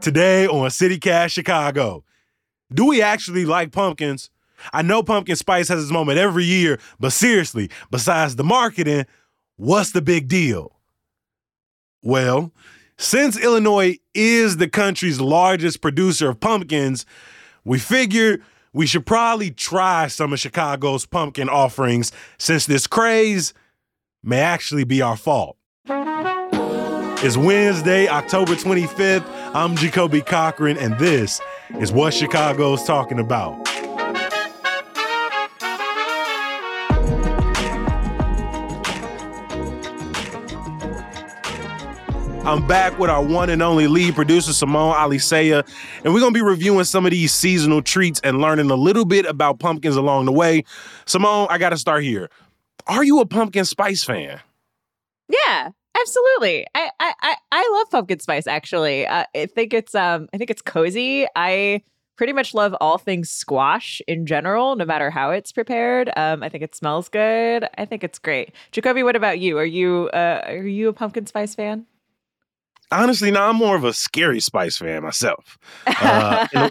Today on CityCast Chicago, do we actually like pumpkins? I know pumpkin spice has its moment every year, but seriously, besides the marketing, what's the big deal? Well, since Illinois is the country's largest producer of pumpkins, we figured we should probably try some of Chicago's pumpkin offerings since this craze may actually be our fault. It's Wednesday, October 25th. I'm Jacoby Cochran, and this is what Chicago's talking about. I'm back with our one and only lead producer, Simone Alicea, and we're going to be reviewing some of these seasonal treats and learning a little bit about pumpkins along the way. Simone, I got to start here. Are you a pumpkin spice fan? Yeah, absolutely. I I I love pumpkin spice. Actually, uh, I think it's um I think it's cozy. I pretty much love all things squash in general, no matter how it's prepared. Um, I think it smells good. I think it's great. Jacoby, what about you? Are you uh, are you a pumpkin spice fan? Honestly, now I'm more of a scary Spice fan myself. Uh,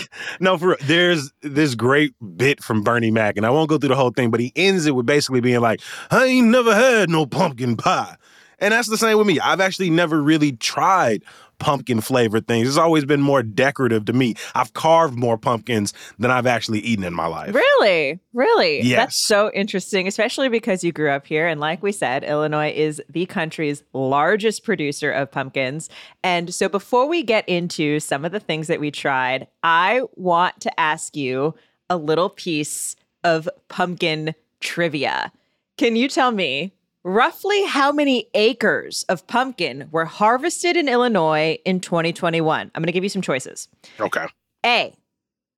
no, for there's this great bit from Bernie Mac, and I won't go through the whole thing, but he ends it with basically being like, "I ain't never had no pumpkin pie," and that's the same with me. I've actually never really tried pumpkin flavored things. It's always been more decorative to me. I've carved more pumpkins than I've actually eaten in my life. Really? Really? Yes. That's so interesting, especially because you grew up here. And like we said, Illinois is the country's largest producer of pumpkins. And so before we get into some of the things that we tried, I want to ask you a little piece of pumpkin trivia. Can you tell me Roughly how many acres of pumpkin were harvested in Illinois in 2021? I'm going to give you some choices. Okay. A,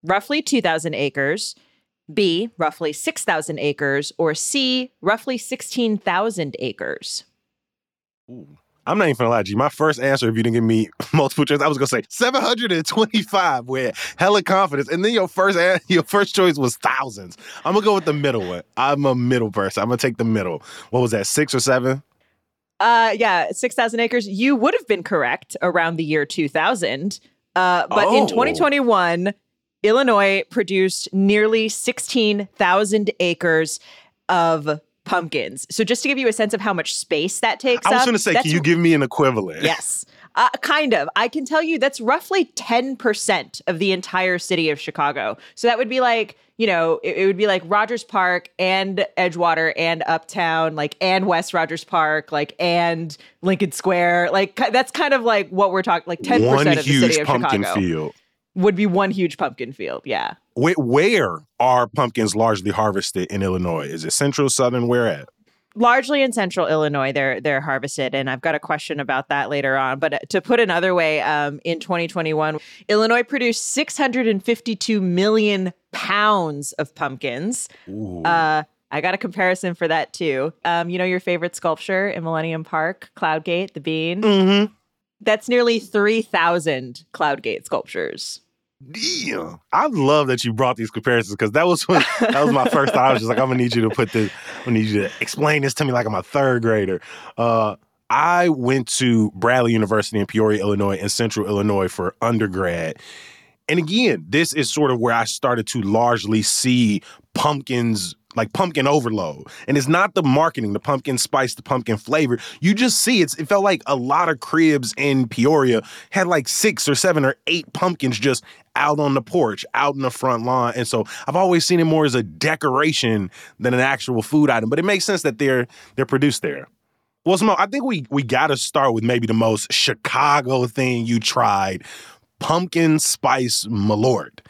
roughly 2,000 acres. B, roughly 6,000 acres. Or C, roughly 16,000 acres. Ooh. I'm not even gonna lie to you. My first answer, if you didn't give me multiple choice, I was gonna say 725 with hella confidence. And then your first your first choice was thousands. I'm gonna go with the middle one. I'm a middle person. I'm gonna take the middle. What was that, six or seven? Uh yeah, six thousand acres. You would have been correct around the year 2000. Uh, but oh. in 2021, Illinois produced nearly 16,000 acres of pumpkins. So just to give you a sense of how much space that takes, I was going to say, can you give me an equivalent? Yes. Uh, kind of. I can tell you that's roughly 10% of the entire city of Chicago. So that would be like, you know, it, it, would be like Rogers Park and Edgewater and Uptown, like, and West Rogers Park, like, and Lincoln Square. Like, that's kind of like what we're talking, like 10% One of the city of pumpkin Chicago. Field. Would be one huge pumpkin field. Yeah. Where, where are pumpkins largely harvested in Illinois? Is it central, southern, where at? largely in central Illinois, they're they're harvested, and I've got a question about that later on. But uh, to put another way, um, in 2021, Illinois produced 652 million pounds of pumpkins. Uh, I got a comparison for that too. Um, you know your favorite sculpture in Millennium Park, Cloudgate, the bean. Mm-hmm. That's nearly 3,000 Cloudgate sculptures. Damn. I love that you brought these comparisons because that was when that was my first thought. I was just like, I'm gonna need you to put this, I need you to explain this to me like I'm a third grader. Uh, I went to Bradley University in Peoria, Illinois, in central Illinois for undergrad. And again, this is sort of where I started to largely see pumpkins like pumpkin overload. And it's not the marketing, the pumpkin spice, the pumpkin flavor. You just see it's it felt like a lot of cribs in Peoria had like six or seven or eight pumpkins just out on the porch, out in the front lawn. And so I've always seen it more as a decoration than an actual food item. But it makes sense that they're they're produced there. Well, Simone, I think we we got to start with maybe the most Chicago thing you tried: pumpkin spice malort.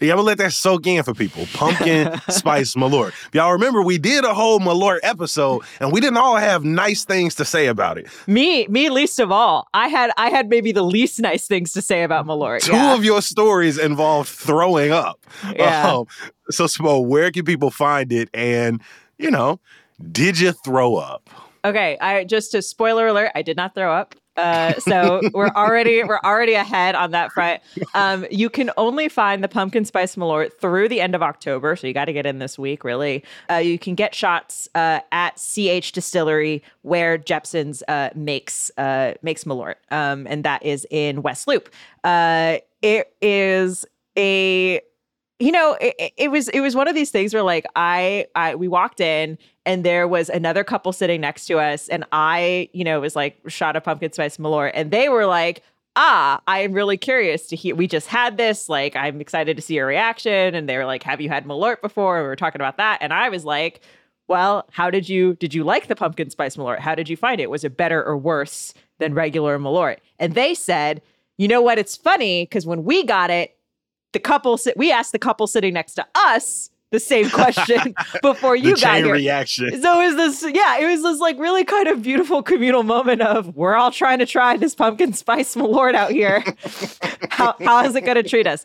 Yeah, I'm gonna let that soak in for people. Pumpkin spice malort. Y'all remember we did a whole malort episode, and we didn't all have nice things to say about it. Me, me least of all. I had I had maybe the least nice things to say about malort. Two yeah. of your stories involved throwing up. Yeah. Um, so, Simone, where can people find it? And you know, did you throw up? Okay, I just to spoiler alert, I did not throw up. Uh, so we're already we're already ahead on that front. Um, you can only find the pumpkin spice malort through the end of October, so you got to get in this week. Really, uh, you can get shots uh, at CH Distillery where Jeppson's uh, makes uh, makes malort, um, and that is in West Loop. Uh, it is a you know it, it was it was one of these things where like I I we walked in and there was another couple sitting next to us and I you know was like shot of pumpkin spice malort. And they were like ah I'm really curious to hear we just had this like I'm excited to see your reaction. And they were like have you had malort before? And we were talking about that. And I was like well how did you did you like the pumpkin spice malort? How did you find it? Was it better or worse than regular malort? And they said you know what? It's funny because when we got it the couple sit we asked the couple sitting next to us the same question before you the got here. reaction. So it was this, yeah, it was this like really kind of beautiful communal moment of we're all trying to try this pumpkin spice malort out here. how how is it going to treat us?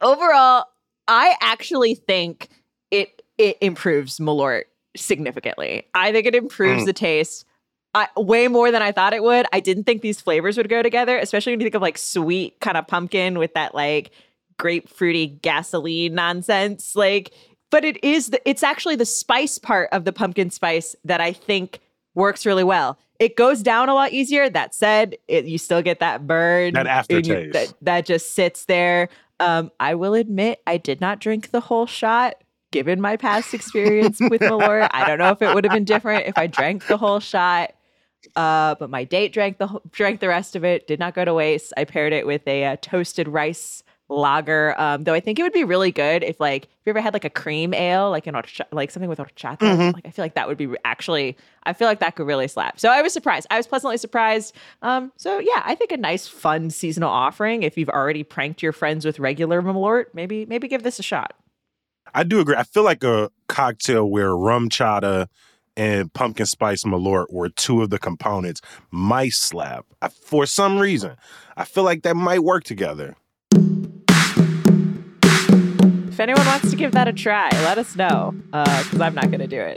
Overall, I actually think it it improves malort significantly. I think it improves Mm. the taste. I, way more than I thought it would. I didn't think these flavors would go together, especially when you think of like sweet kind of pumpkin with that like grapefruity gasoline nonsense. Like, but it is the, it's actually the spice part of the pumpkin spice that I think works really well. It goes down a lot easier. That said, it, you still get that burn, That aftertaste. you- that that just sits there. Um, I will admit, I did not drink the whole shot. Given my past experience with Malort, I don't know if it would have been different if I drank the whole shot. Uh, but my date drank the whole- drank the rest of it. Did not go to waste. I paired it with a uh, toasted rice lager. Um, though I think it would be really good if like if you ever had like a cream ale, like an horch- like something with horchata. Mhm. Like I feel like that would be actually. I feel like that could really slap. So I was surprised. I was pleasantly surprised. Um, so yeah, I think a nice, fun seasonal offering. If you've already pranked your friends with regular Malort, maybe maybe give this a shot. I do agree. I feel like a cocktail where RumChata and pumpkin spice malort were two of the components might slap. I, for some reason, I feel like that might work together. If anyone wants to give that a try, let us know uh, because I'm not going to do it.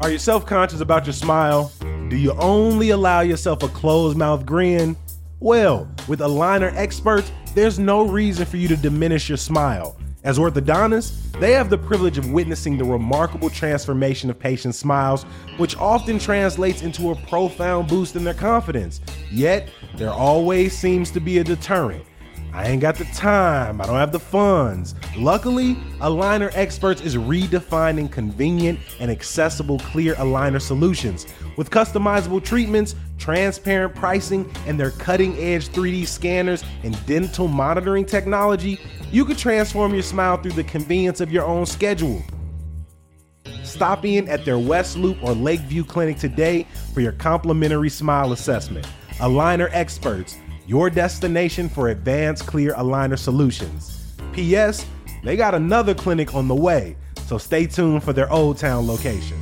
Are you self conscious about your smile? Do you only allow yourself a closed mouth grin? Well, with Aligner experts, there's no reason for you to diminish your smile. As orthodontists, they have the privilege of witnessing the remarkable transformation of patients' smiles, which often translates into a profound boost in their confidence. Yet, there always seems to be a deterrent. I ain't got the time, I don't have the funds. Luckily, Aligner Experts is redefining convenient and accessible clear aligner solutions. With customizable treatments, transparent pricing, and their cutting edge 3D scanners and dental monitoring technology, you can transform your smile through the convenience of your own schedule. Stop in at their West Loop or Lakeview clinic today for your complimentary smile assessment. Aligner Experts, your destination for advanced clear aligner solutions. P.S. They got another clinic on the way, so stay tuned for their Old Town location.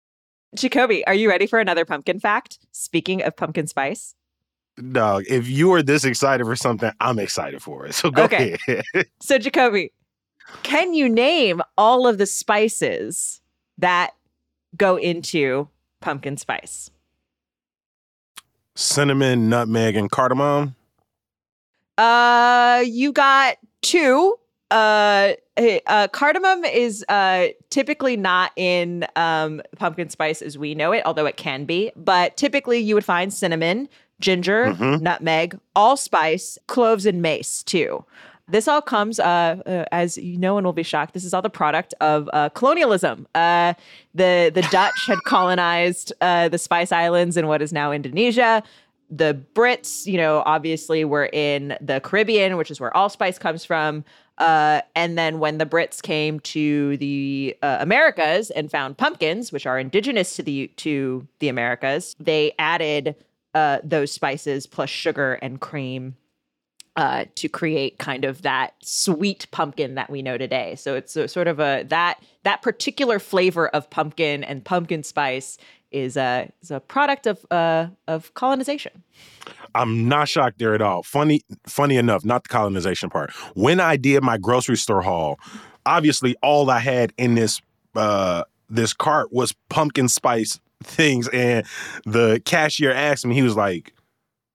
Jacoby, are you ready for another pumpkin fact? Speaking of pumpkin spice, Dog, if you are this excited for something, I'm excited for it. So go Okay. ahead. so Jacoby, can you name all of the spices that go into pumpkin spice? cinnamon, nutmeg, and cardamom. Uh, you got two. Uh, uh, cardamom is uh typically not in um pumpkin spice as we know it, although it can be. But typically, you would find cinnamon, ginger, Mhm. nutmeg, allspice, cloves, and mace too. This all comes, uh, uh, as you no one will be shocked. This is all the product of uh, colonialism. Uh, the the Dutch had colonized uh, the Spice Islands in what is now Indonesia. The Brits, you know, obviously were in the Caribbean, which is where allspice comes from. Uh, and then when the Brits came to the uh, Americas and found pumpkins, which are indigenous to the to the Americas, they added uh, those spices plus sugar and cream uh, to create kind of that sweet pumpkin that we know today. So it's a, sort of a that that particular flavor of pumpkin and pumpkin spice is a is a product of uh, of colonization. I'm not shocked there at all. Funny, funny enough, not the colonization part. When I did my grocery store haul, obviously all I had in this uh this cart was pumpkin spice things, and the cashier asked me, he was like,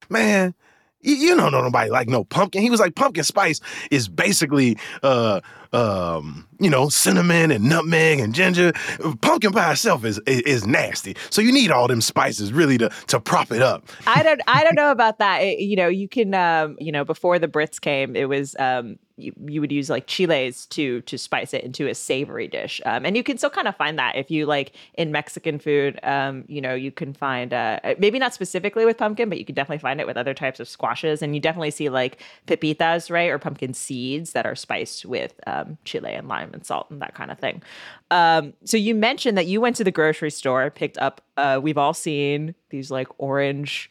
"Man." You don't know nobody like no pumpkin. He was like, pumpkin spice is basically, uh, um, you know, cinnamon and nutmeg and ginger. Pumpkin by itself is, is is nasty. So you need all them spices really to to prop it up. I don't I don't know about that. It- you know, you can um, you know, before the Brits came, it was um you, you would use like chiles to to spice it into a savory dish. Um, and you can still kind of find that if you like in Mexican food, um, you know, you can find uh maybe not specifically with pumpkin, but you can definitely find it with other types of squashes and you definitely see like pepitas, right? Or pumpkin seeds that are spiced with um chile and lime and salt and that kind of thing. Um, so you mentioned that you went to the grocery store, picked up uh we've all seen these like orange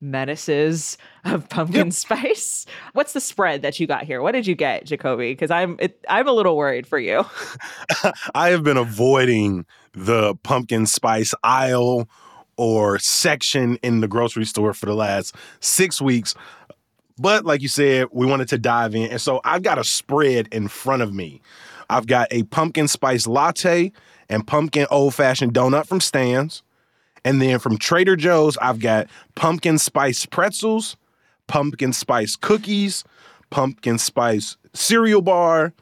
menaces of pumpkin spice. What's the spread that you got here? What did you get, Jacoby? Because I'm it, I'm a little worried for you. I have been avoiding the pumpkin spice aisle or section in the grocery store for the last six weeks. But like you said, we wanted to dive in. And so I've got a spread in front of me. I've got a pumpkin spice latte and pumpkin old fashioned donut from Stan's. And then from Trader Joe's, I've got pumpkin spice pretzels, pumpkin spice cookies, pumpkin spice cereal bar,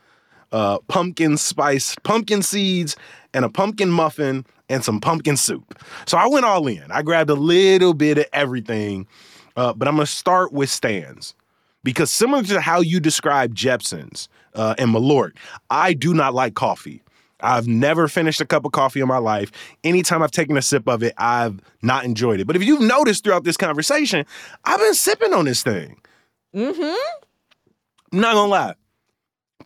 uh, pumpkin spice pumpkin seeds, and a pumpkin muffin and some pumpkin soup. So I went all in. I grabbed a little bit of everything, uh, but I'm gonna start with Stan's because similar to how you describe Jeppson's uh, and Malort, I do not like coffee. I've never finished a cup of coffee in my life. Anytime I've taken a sip of it, I've not enjoyed it. But if you've noticed throughout this conversation, I've been sipping on this thing. Mm-hmm. I'm not gonna lie.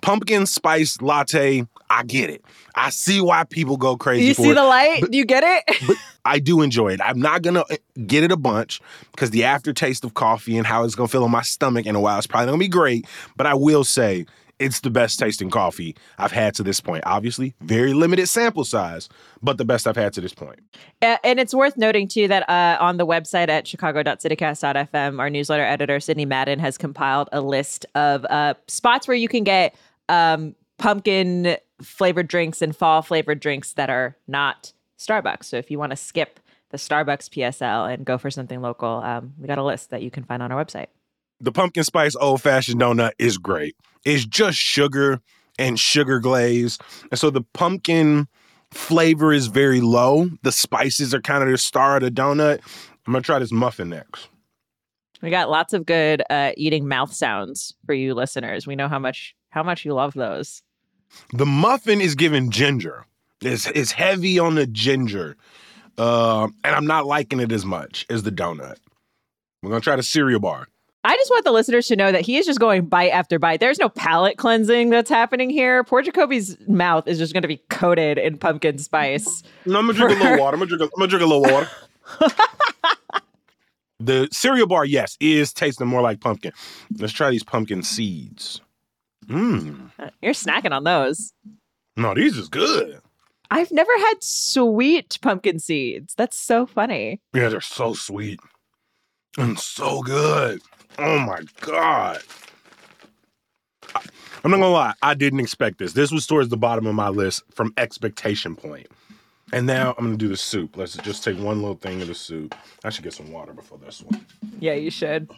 Pumpkin spice latte, I get it. I see why people go crazy You see it. the light? Do you get it? I do enjoy it. I'm not gonna uh, get it a bunch because the aftertaste of coffee and how it's gonna feel in my stomach in a while is probably gonna be great. But I will say it's the best tasting coffee I've had to this point. Obviously, very limited sample size, but the best I've had to this point. And it's worth noting too that uh, on the website at chicago.citycast.fm, our newsletter editor Sydney Madden has compiled a list of uh, spots where you can get um, pumpkin flavored drinks and fall flavored drinks that are not Starbucks. So if you want to skip the Starbucks PSL and go for something local, um, we got a list that you can find on our website. The pumpkin spice old fashioned donut is great. It's just sugar and sugar glaze. And so the pumpkin flavor is very low. The spices are kind of the star of the donut. I'm gonna try this muffin next. We got lots of good uh, eating mouth sounds for you listeners. We know how much how much you love those. The muffin is given ginger. It's, it's heavy on the ginger. Uh, and I'm not liking it as much as the donut. We're gonna try the cereal bar. I just want the listeners to know that he is just going bite after bite. There's no palate cleansing that's happening here. Poor Jacoby's mouth is just going to be coated in pumpkin spice. No, I'm gonna drink a little water. I'm gonna drink a, I'm gonna drink a little water. the cereal bar, yes, is tasting more like pumpkin. Let's try these pumpkin seeds. Mmm. You're snacking on those. No, these is good. I've never had sweet pumpkin seeds. That's so funny. Yeah, they're so sweet and so good. Oh my god. I- I'm not gonna lie, I didn't expect this. This was towards the bottom of my list from expectation point. And now I'm gonna do the soup. Let's just take one little thing of the soup. I should get some water before this one. Yeah, you should.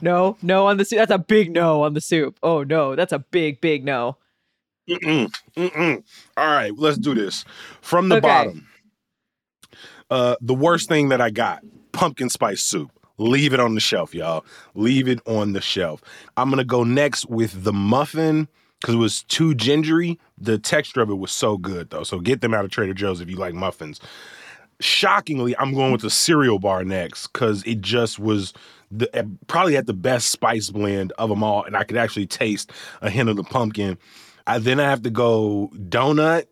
No, no on the soup. That's a big no on the soup. Oh no, that's a big, big no. Mm-mm, mm-mm. All right, let's do this from the Okay. bottom. Uh, the worst thing that I got: pumpkin spice soup. Leave it on the shelf, y'all. Leave it on the shelf. I'm gonna go next with the muffin because it was too gingery. The texture of it was so good though. So get them out of Trader Joe's if you like muffins. Shockingly, I'm going with the cereal bar next because it just was the, eh, probably had the best spice blend of them all, and I could actually taste a hint of the pumpkin. I then I have to go donut,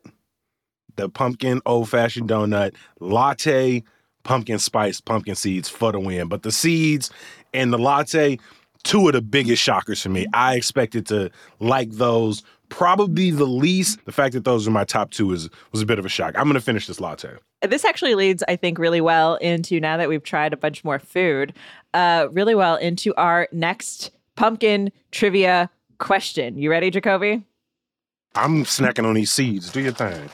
the pumpkin old fashioned donut, latte, pumpkin spice, pumpkin seeds for the win. But the seeds and the latte, two of the biggest shockers for me. I expected to like those. Probably the least. The fact that those are my top two is was a bit of a shock. I'm gonna finish this latte. This actually leads, I think, really well into now that we've tried a bunch more food, uh, really well into our next pumpkin trivia question. You ready, Jacoby? I'm snacking on these seeds. Do your thing.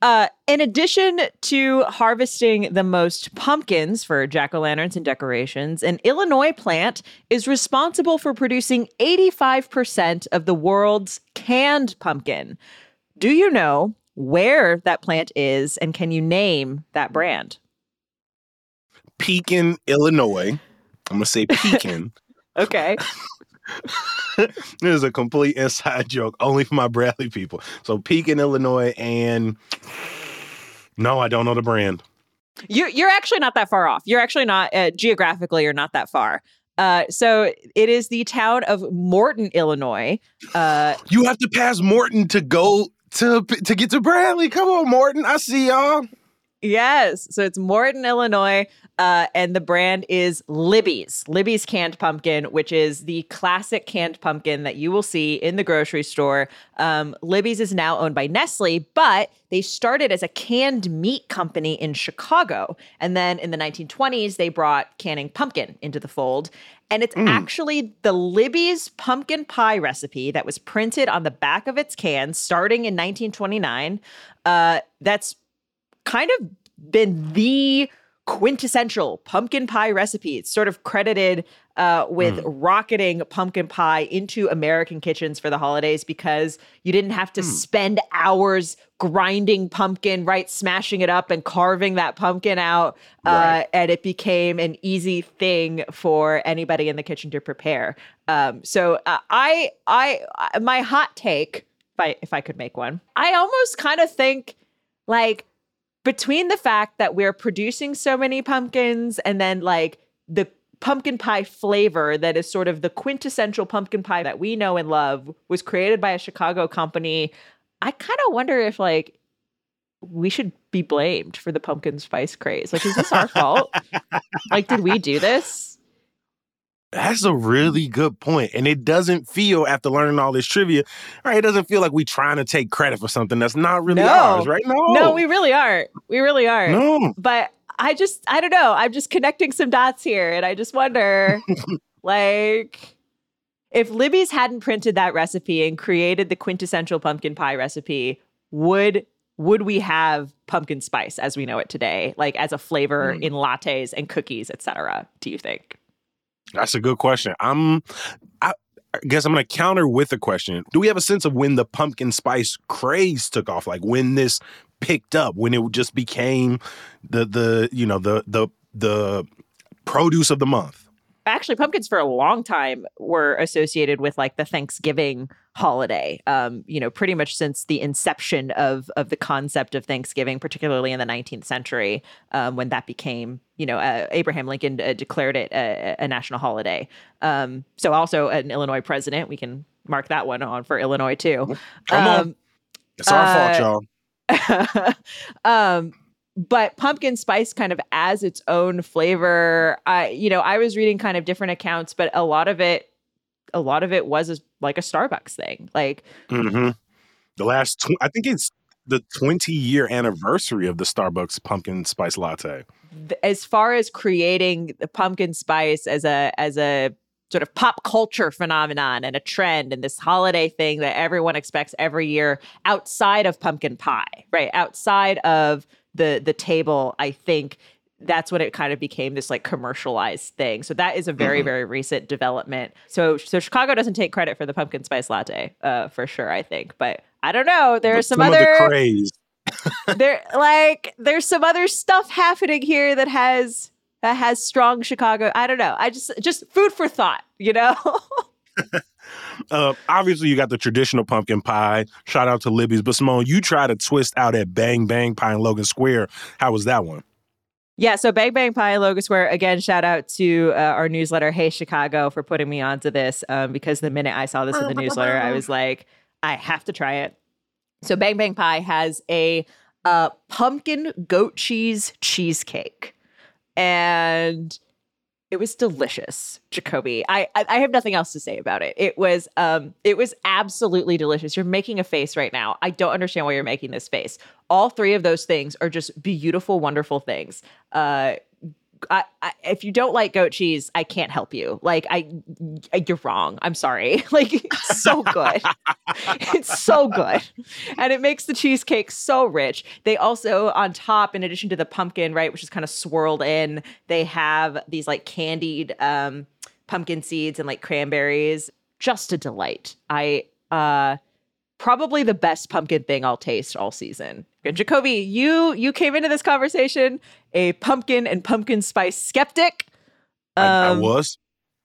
Uh, in addition to harvesting the most pumpkins for jack o' lanterns and decorations, an Illinois plant is responsible for producing 85% of the world's canned pumpkin. Do you know where that plant is and can you name that brand? Pekin, Illinois. I'm gonna say Pekin. Okay. this is a complete inside joke, only for my Bradley people. So Pekin, Illinois, and no, I don't know the brand. You're you're actually not that far off. You're actually not uh, geographically. You're not that far. Uh, so it is the town of Morton, Illinois. Uh, You have to pass Morton to go to to get to Bradley. Come on, Morton. I see y'all. Yes, so it's Morton, Illinois, uh, and the brand is Libby's. Libby's canned pumpkin, which is the classic canned pumpkin that you will see in the grocery store. Um, Libby's is now owned by Nestle, but they started as a canned meat company in Chicago, and then in the 1920s they brought canning pumpkin into the fold. And it's actually the Libby's pumpkin pie recipe that was printed on the back of its can starting in 1929. Uh, that's kind of been the quintessential pumpkin pie recipe. It's sort of credited uh, with rocketing pumpkin pie into American kitchens for the holidays because you didn't have to spend hours grinding pumpkin, right? Smashing it up and carving that pumpkin out. Uh, and it became an easy thing for anybody in the kitchen to prepare. Um, so uh, I, I, I- my hot take, if I, if I could make one, I almost kind of think like between the fact that we're producing so many pumpkins and then like the pumpkin pie flavor that is sort of the quintessential pumpkin pie that we know and love was created by a Chicago company. I kind of wonder if like we should be blamed for the pumpkin spice craze. Like, is this our fault? Like, did we do this? That's a really good point. And it doesn't feel, after learning all this trivia, right? it doesn't feel like we're trying to take credit for something that's not really No. ours, right? No. No, we really aren't. We really aren't. No. but I just I don't know. I'm just connecting some dots here, and I just wonder, like, if Libby's hadn't printed that recipe and created the quintessential pumpkin pie recipe, would would we have pumpkin spice as we know it today, like as a flavor Hmm. in lattes and cookies, etc.? Do you think? That's a good question. I'm I, guess I'm gonna counter with a question. Do we have a sense of when the pumpkin spice craze took off? Like when this picked up, when it just became the the you know the the the produce of the month? Actually pumpkins for a long time were associated with like the Thanksgiving holiday. Um, you know, pretty much since the inception of of the concept of Thanksgiving, particularly in the 19th century, um, when that became, you know, uh, Abraham Lincoln uh, declared it a, a national holiday. Um, so also an Illinois president, we can mark that one on for Illinois too. Come on. Um, It's our uh, fault, y'all. but pumpkin spice kind of as its own flavor i you know i was reading kind of different accounts but a lot of it a lot of it was as- like a starbucks thing like hmm The last, tw- I think it's the 20 year anniversary of the Starbucks pumpkin spice latte. as far as creating the pumpkin spice as a as a sort of pop culture phenomenon and a trend and this holiday thing that everyone expects every year outside of pumpkin pie, right? Outside of the the table, I think that's when it kind of became this like commercialized thing. So that is a very, mm-hmm. very recent development. So so Chicago doesn't take credit for the pumpkin spice latte, uh, for sure, I think. But I don't know. There's some, some other craze. there like there's some other stuff happening here that has that has strong Chicago. I don't know. I just just food for thought, you know? uh, obviously, you got the traditional pumpkin pie. Shout out to Libby's. But Simone, you tried a twist out at Bang Bang Pie in Logan Square. How was that one? Yeah, so Bang Bang Pie in Logan Square, again, shout out to uh, our newsletter, Hey Chicago, for putting me onto this um, because the minute I saw this in the newsletter, I was like, I have to try it. So Bang Bang Pie has a uh, pumpkin goat cheese cheesecake. And it was delicious, Jacoby. I, I, I have nothing else to say about it. It was um it was absolutely delicious. You're making a face right now. I don't understand why you're making this face. All three of those things are just beautiful, wonderful things. Uh, I, if you don't like goat cheese, I can't help you. Like I, I you're wrong. I'm sorry. Like it's so good. it's so good. And it makes the cheesecake so rich. They also on top in addition to the pumpkin, right, which is kind of swirled in, they have these like candied um pumpkin seeds and like cranberries. Just a delight. I uh probably the best pumpkin thing I'll taste all season. Jacoby, you you came into this conversation a pumpkin and pumpkin spice skeptic. Um, I, I um, was.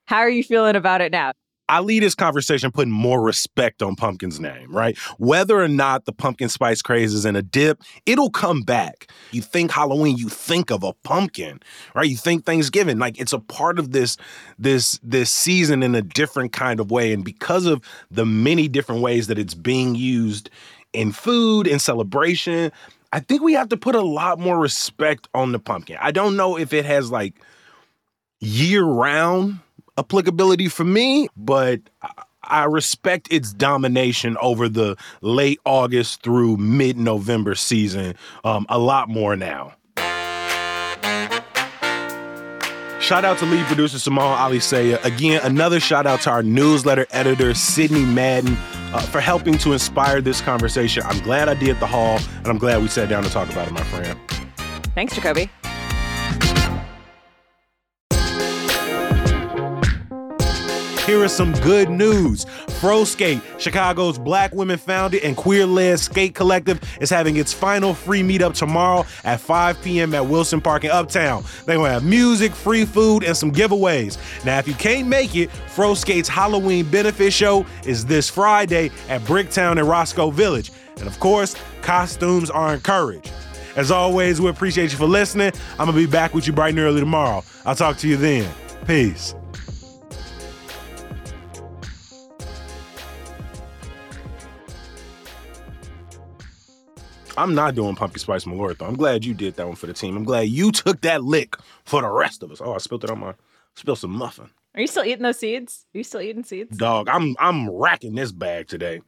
How are you feeling about it now? I lead this conversation putting more respect on Pumpkin's name, right? Whether or not the pumpkin spice craze is in a dip, it'll come back. You think Halloween, you think of a pumpkin, right? You think Thanksgiving, like it's a part of this this this season in a different kind of way. And because of the many different ways that it's being used in food, in celebration, I think we have to put a lot more respect on the pumpkin. I don't know if it has like year round applicability for me, but I respect its domination over the late August through mid November season um, a lot more now. Shout out to lead producer Simone Alicea. Again, another shout out to our newsletter editor, Sydney Madden, uh, for helping to inspire this conversation. I'm glad I did the haul, and I'm glad we sat down to talk about it, my friend. Thanks, Jacoby. Here is some good news. Fro Skate, Chicago's black women founded and queer led skate collective, is having its final free meetup tomorrow at 5 p.m. at Wilson Park in Uptown. They're going to have music, free food, and some giveaways. Now, if you can't make it, Fro Skate's Halloween benefit show is this Friday at Bricktown in Roscoe Village. And of course, costumes are encouraged. As always, we appreciate you for listening. I'm going to be back with you bright and early tomorrow. I'll talk to you then. Peace. I'm not doing pumpkin spice malort though. I'm glad you did that one for the team. I'm glad you took that lick for the rest of us. Oh, I spilled it on my spilled some muffin. Are you still eating those seeds? Are you still eating seeds? Dog, I'm I'm racking this bag today.